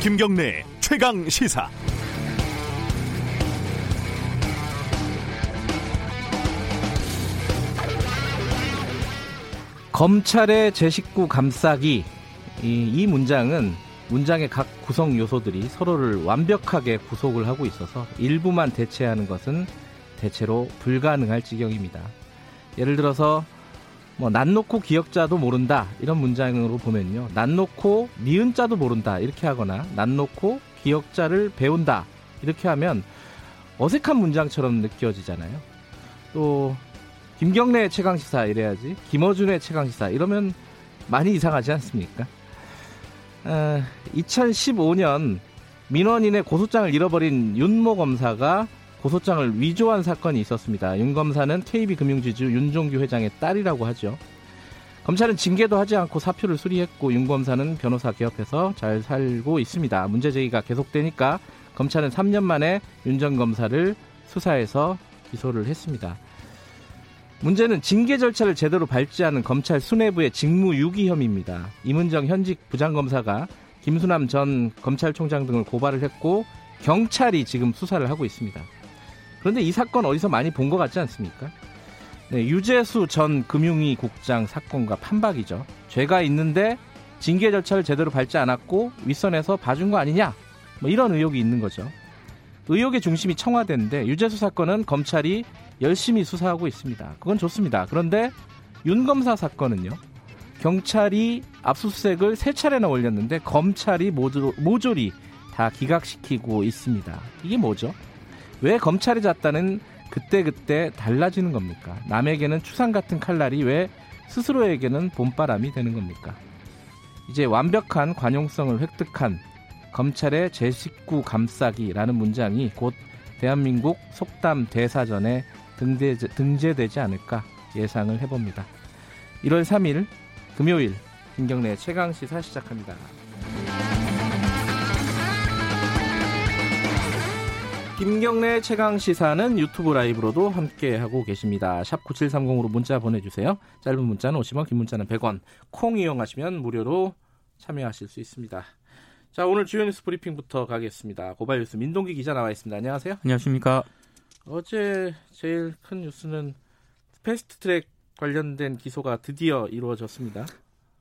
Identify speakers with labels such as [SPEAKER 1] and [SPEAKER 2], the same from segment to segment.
[SPEAKER 1] 김경래 최강 시사.
[SPEAKER 2] 검찰의 제 식구 감싸기 이, 이 문장은 문장의 각 구성 요소들이 서로를 완벽하게 구속을 하고 있어서 일부만 대체하는 것은 대체로 불가능할 지경입니다. 예를 들어서 뭐 난 놓고 기억자도 모른다 이런 문장으로 보면요. 난 놓고 니은 자도 모른다 이렇게 하거나 난 놓고 기억자를 배운다 이렇게 하면 어색한 문장처럼 느껴지잖아요. 또 김경래 최강시사 이래야지 김어준의 최강시사 이러면 많이 이상하지 않습니까? 어, 2015년 민원인의 고소장을 잃어버린 윤모 검사가 고소장을 위조한 사건이 있었습니다. 윤 검사는 KB금융지주 윤종규 회장의 딸이라고 하죠. 검찰은 징계도 하지 않고 사표를 수리했고 윤 검사는 변호사 개업해서 잘 살고 있습니다. 문제 제기가 계속되니까 검찰은 3년 만에 윤 전 검사를 수사해서 기소를 했습니다. 문제는 징계 절차를 제대로 밟지 않은 검찰 수뇌부의 직무 유기 혐의입니다. 이문정 현직 부장검사가 김수남 전 검찰총장 등을 고발을 했고 경찰이 지금 수사를 하고 있습니다. 그런데 이 사건 어디서 많이 본 것 같지 않습니까? 네, 유재수 전 금융위 국장 사건과 판박이죠. 죄가 있는데 징계 절차를 제대로 밟지 않았고 윗선에서 봐준 거 아니냐? 뭐 이런 의혹이 있는 거죠. 의혹의 중심이 청와대인데 유재수 사건은 검찰이 열심히 수사하고 있습니다. 그건 좋습니다. 그런데 윤 검사 사건은요. 경찰이 압수수색을 세 차례나 올렸는데 검찰이 모조, 모조리 다 기각시키고 있습니다. 이게 뭐죠? 왜 검찰이 잤다는 그때그때 달라지는 겁니까? 남에게는 추상 같은 칼날이 왜 스스로에게는 봄바람이 되는 겁니까? 이제 완벽한 관용성을 획득한 검찰의 제 식구 감싸기라는 문장이 곧 대한민국 속담 대사전에 등재, 등재되지 않을까 예상을 해봅니다. 1월 3일 금요일 김경래 최강 시사 시작합니다. 김경래 최강 시사는 유튜브 라이브로도 함께 하고 계십니다. 샵 9730으로 문자 보내주세요. 짧은 문자는 50원, 긴 문자는 100원. 콩 이용하시면 무료로 참여하실 수 있습니다. 자, 오늘 주요 뉴스 브리핑부터 가겠습니다. 고발 뉴스 민동기 기자 나와 있습니다. 안녕하세요.
[SPEAKER 3] 안녕하십니까.
[SPEAKER 2] 어제 제일 큰 뉴스는 패스트 트랙 관련된 기소가 드디어 이루어졌습니다.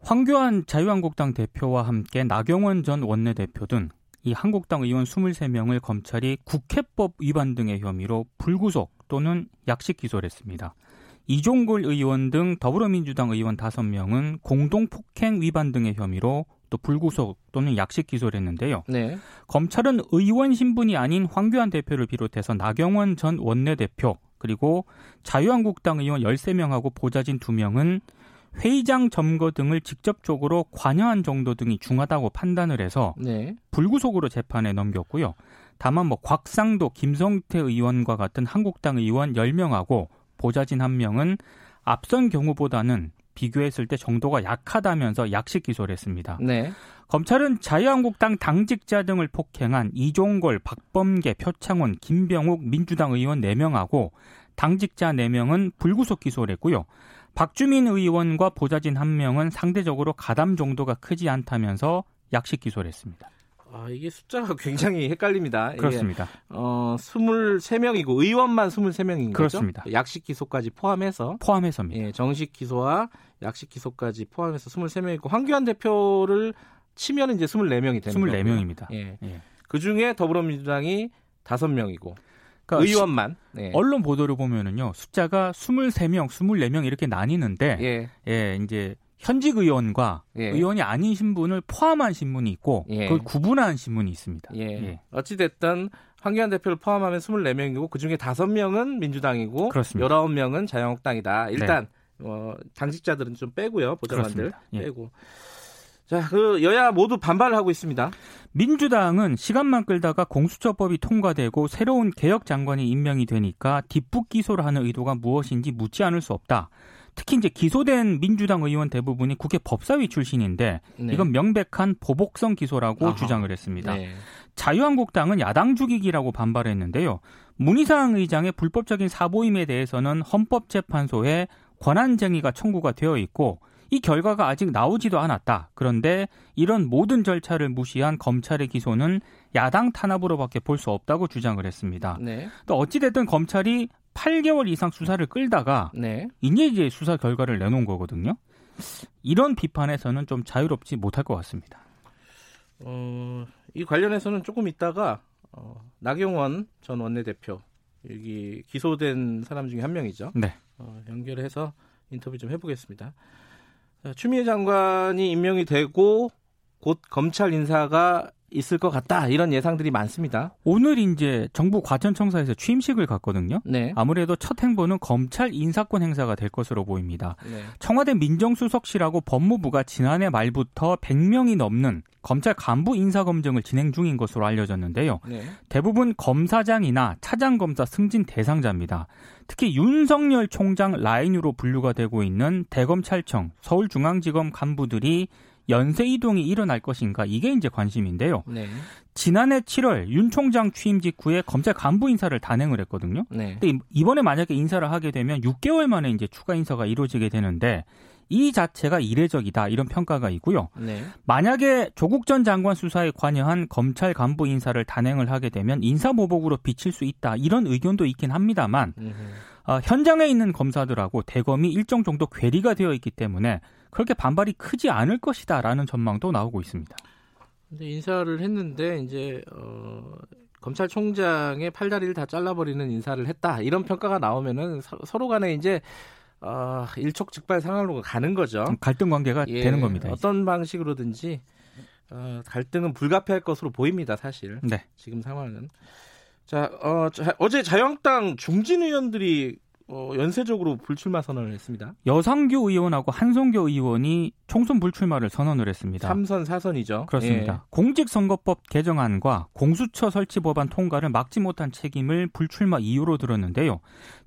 [SPEAKER 3] 황교안 자유한국당 대표와 함께 나경원 전 원내대표 등 이 한국당 의원 23명을 검찰이 국회법 위반 등의 혐의로 불구속 또는 약식 기소를 했습니다. 이종골 의원 등 더불어민주당 의원 5명은 공동폭행 위반 등의 혐의로 또 불구속 또는 약식 기소를 했는데요. 네. 검찰은 의원 신분이 아닌 황교안 대표를 비롯해서 나경원 전 원내대표 그리고 자유한국당 의원 13명하고 보좌진 2명은 회의장 점거 등을 직접적으로 관여한 정도 등이 중하다고 판단을 해서 네. 불구속으로 재판에 넘겼고요. 다만 뭐 곽상도, 김성태 의원과 같은 한국당 의원 10명하고 보좌진 1명은 앞선 경우보다는 비교했을 때 정도가 약하다면서 약식 기소를 했습니다. 네. 검찰은 자유한국당 당직자 등을 폭행한 이종걸, 박범계, 표창원, 김병욱 민주당 의원 4명하고 당직자 4명은 불구속 기소를 했고요. 박주민 의원과 보좌진 한 명은 상대적으로 가담 정도가 크지 않다면서 약식 기소를 했습니다.
[SPEAKER 2] 아, 이게 숫자가 굉장히 헷갈립니다.
[SPEAKER 3] 그렇습니다.
[SPEAKER 2] 어, 23명이고 의원만 23명인
[SPEAKER 3] 그렇습니다.
[SPEAKER 2] 거죠? 약식 기소까지 포함해서
[SPEAKER 3] 포함해서입니다.
[SPEAKER 2] 예, 정식 기소와 약식 기소까지 포함해서 23명이고 황교안 대표를 치면 이제 24명이 되는
[SPEAKER 3] 24명입니다.
[SPEAKER 2] 예. 예. 그중에 더불어민주당이 5명이고 그러니까 의원만
[SPEAKER 3] 네. 언론 보도를 보면은요 숫자가 23명, 24명 이렇게 나뉘는데 예, 예 이제 현직 의원과 예. 의원이 아닌 신분을 포함한 신문이 있고 예. 그걸 구분한 신문이 있습니다.
[SPEAKER 2] 예. 예. 어찌 됐든 황교안 대표를 포함하면 24명이고 그중에 5명은 민주당이고 그렇습니다. 19명은 자유한국당이다. 일단 네. 어, 당직자들은 좀 빼고요. 보좌관들 예. 빼고. 자, 그 여야 모두 반발을 하고 있습니다.
[SPEAKER 3] 민주당은 시간만 끌다가 공수처법이 통과되고 새로운 개혁 장관이 임명이 되니까 뒷북 기소를 하는 의도가 무엇인지 묻지 않을 수 없다. 특히 이제 기소된 민주당 의원 대부분이 국회 법사위 출신인데 네. 이건 명백한 보복성 기소라고 아하. 주장을 했습니다. 네. 자유한국당은 야당 죽이기라고 반발했는데요. 문희상 의장의 불법적인 사보임에 대해서는 헌법재판소에 권한쟁의가 청구가 되어 있고 이 결과가 아직 나오지도 않았다. 그런데 이런 모든 절차를 무시한 검찰의 기소는 야당 탄압으로밖에 볼 수 없다고 주장을 했습니다. 네. 또 어찌됐든 검찰이 8개월 이상 수사를 끌다가 네. 이제 이제 수사 결과를 내놓은 거거든요. 이런 비판에서는 좀 자유롭지 못할 것 같습니다.
[SPEAKER 2] 어, 이 관련해서는 조금 있다가 어, 나경원 전 원내대표 여기 기소된 사람 중에 한 명이죠. 네. 어, 연결해서 인터뷰 좀 해보겠습니다. 자, 추미애 장관이 임명이 되고 곧 검찰 인사가 있을 것 같다 이런 예상들이 많습니다.
[SPEAKER 3] 오늘 이제 정부 과천청사에서 취임식을 갔거든요. 네. 아무래도 첫 행보는 검찰 인사권 행사가 될 것으로 보입니다. 네. 청와대 민정수석실하고 법무부가 지난해 말부터 100명이 넘는 검찰 간부 인사 검증을 진행 중인 것으로 알려졌는데요. 네. 대부분 검사장이나 차장 검사 승진 대상자입니다. 특히 윤석열 총장 라인으로 분류가 되고 있는 대검찰청, 서울중앙지검 간부들이 연쇄 이동이 일어날 것인가 이게 이제 관심인데요. 네. 지난해 7월 윤 총장 취임 직후에 검찰 간부 인사를 단행을 했거든요. 네. 근데 이번에 만약에 인사를 하게 되면 6개월 만에 이제 추가 인사가 이루어지게 되는데 이 자체가 이례적이다 이런 평가가 있고요. 네. 만약에 조국 전 장관 수사에 관여한 검찰 간부 인사를 단행을 하게 되면 인사보복으로 비칠 수 있다 이런 의견도 있긴 합니다만 어, 현장에 있는 검사들하고 대검이 일정 정도 괴리가 되어 있기 때문에 그렇게 반발이 크지 않을 것이다라는 전망도 나오고 있습니다.
[SPEAKER 2] 근데 인사를 했는데 이제 어, 검찰총장의 팔다리를 다 잘라버리는 인사를 했다 이런 평가가 나오면은 서, 로 간에 이제 어, 일촉즉발 상황으로 가는 거죠.
[SPEAKER 3] 갈등 관계가 예, 되는 겁니다.
[SPEAKER 2] 어떤 방식으로든지 어, 갈등은 불가피할 것으로 보입니다. 사실 네. 지금 상황은. 자, 어, 자, 어제 자유한국당 중진 의원들이 어, 연쇄적으로 불출마 선언을 했습니다.
[SPEAKER 3] 여상규 의원하고 한성교 의원이 총선 불출마를 선언을 했습니다.
[SPEAKER 2] 3선 4선이죠.
[SPEAKER 3] 그렇습니다. 예. 공직선거법 개정안과 공수처 설치 법안 통과를 막지 못한 책임을 불출마 이유로 들었는데요.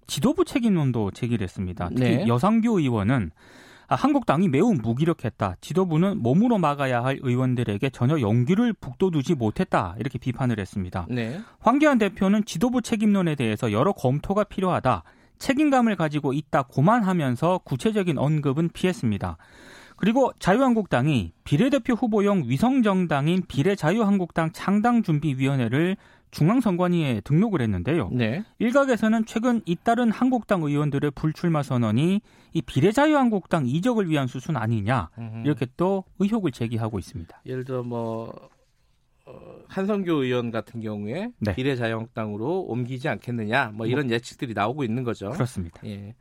[SPEAKER 3] 지도부 책임론도 제기했습니다. 특히 네. 여상규 의원은 아, 한국당이 매우 무기력했다. 지도부는 몸으로 막아야 할 의원들에게 전혀 용기를 북돋우지 못했다. 이렇게 비판을 했습니다. 네. 황교안 대표는 지도부 책임론에 대해서 여러 검토가 필요하다. 책임감을 가지고 있다 고만하면서 구체적인 언급은 피했습니다. 그리고 자유한국당이 비례대표 후보용 위성정당인 비례자유한국당 창당준비위원회를 중앙선관위에 등록을 했는데요. 네. 일각에서는 최근 잇따른 한국당 의원들의 불출마 선언이 이 비례자유한국당 이적을 위한 수순 아니냐 이렇게 또 의혹을 제기하고 있습니다.
[SPEAKER 2] 예를 들어 뭐 어, 한성교 의원 같은 경우에 네. 비례자유한국당으로 옮기지 않겠느냐 뭐 이런 뭐, 예측들이 나오고 있는 거죠.
[SPEAKER 3] 그렇습니다. 예.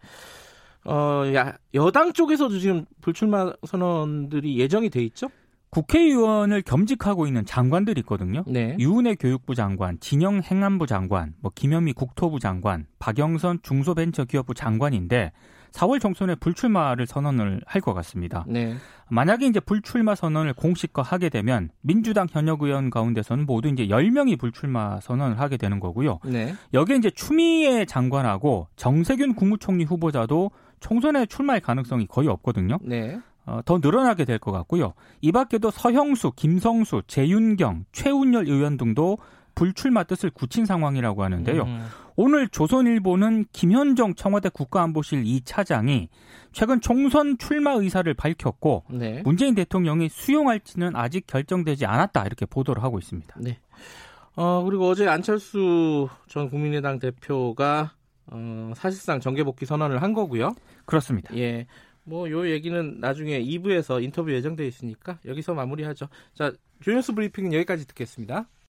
[SPEAKER 2] 어, 야, 여당 쪽에서도 지금 불출마 선언들이 예정이 돼 있죠?
[SPEAKER 3] 국회의원을 겸직하고 있는 장관들이 있거든요. 네. 유은혜 교육부 장관, 진영 행안부 장관, 뭐 김현미 국토부 장관, 박영선 중소벤처기업부 장관인데 4월 총선에 불출마를 선언을 할 것 같습니다. 네. 만약에 이제 불출마 선언을 공식화하게 되면 민주당 현역 의원 가운데서는 모두 이제 10명이 불출마 선언을 하게 되는 거고요. 네. 여기에 이제 추미애 장관하고 정세균 국무총리 후보자도 총선에 출마할 가능성이 거의 없거든요. 네. 어, 더 늘어나게 될 것 같고요. 이 밖에도 서형수, 김성수, 재윤경, 최운열 의원 등도 불출마 뜻을 굳힌 상황이라고 하는데요. 음. 오늘 조선일보는 김현정 청와대 국가안보실 2차장이 최근 총선 출마 의사를 밝혔고 네. 문재인 대통령이 수용할지는 아직 결정되지 않았다 이렇게 보도를 하고 있습니다. 네.
[SPEAKER 2] 어, 그리고 어제 안철수 전 국민의당 대표가 어, 사실상 정계 복귀 선언을 한 거고요.
[SPEAKER 3] 그렇습니다.
[SPEAKER 2] 예. 뭐 요 얘기는 나중에 2부에서 인터뷰 예정돼 있으니까 여기서 마무리하죠. 자, 조연스 브리핑은 여기까지 듣겠습니다.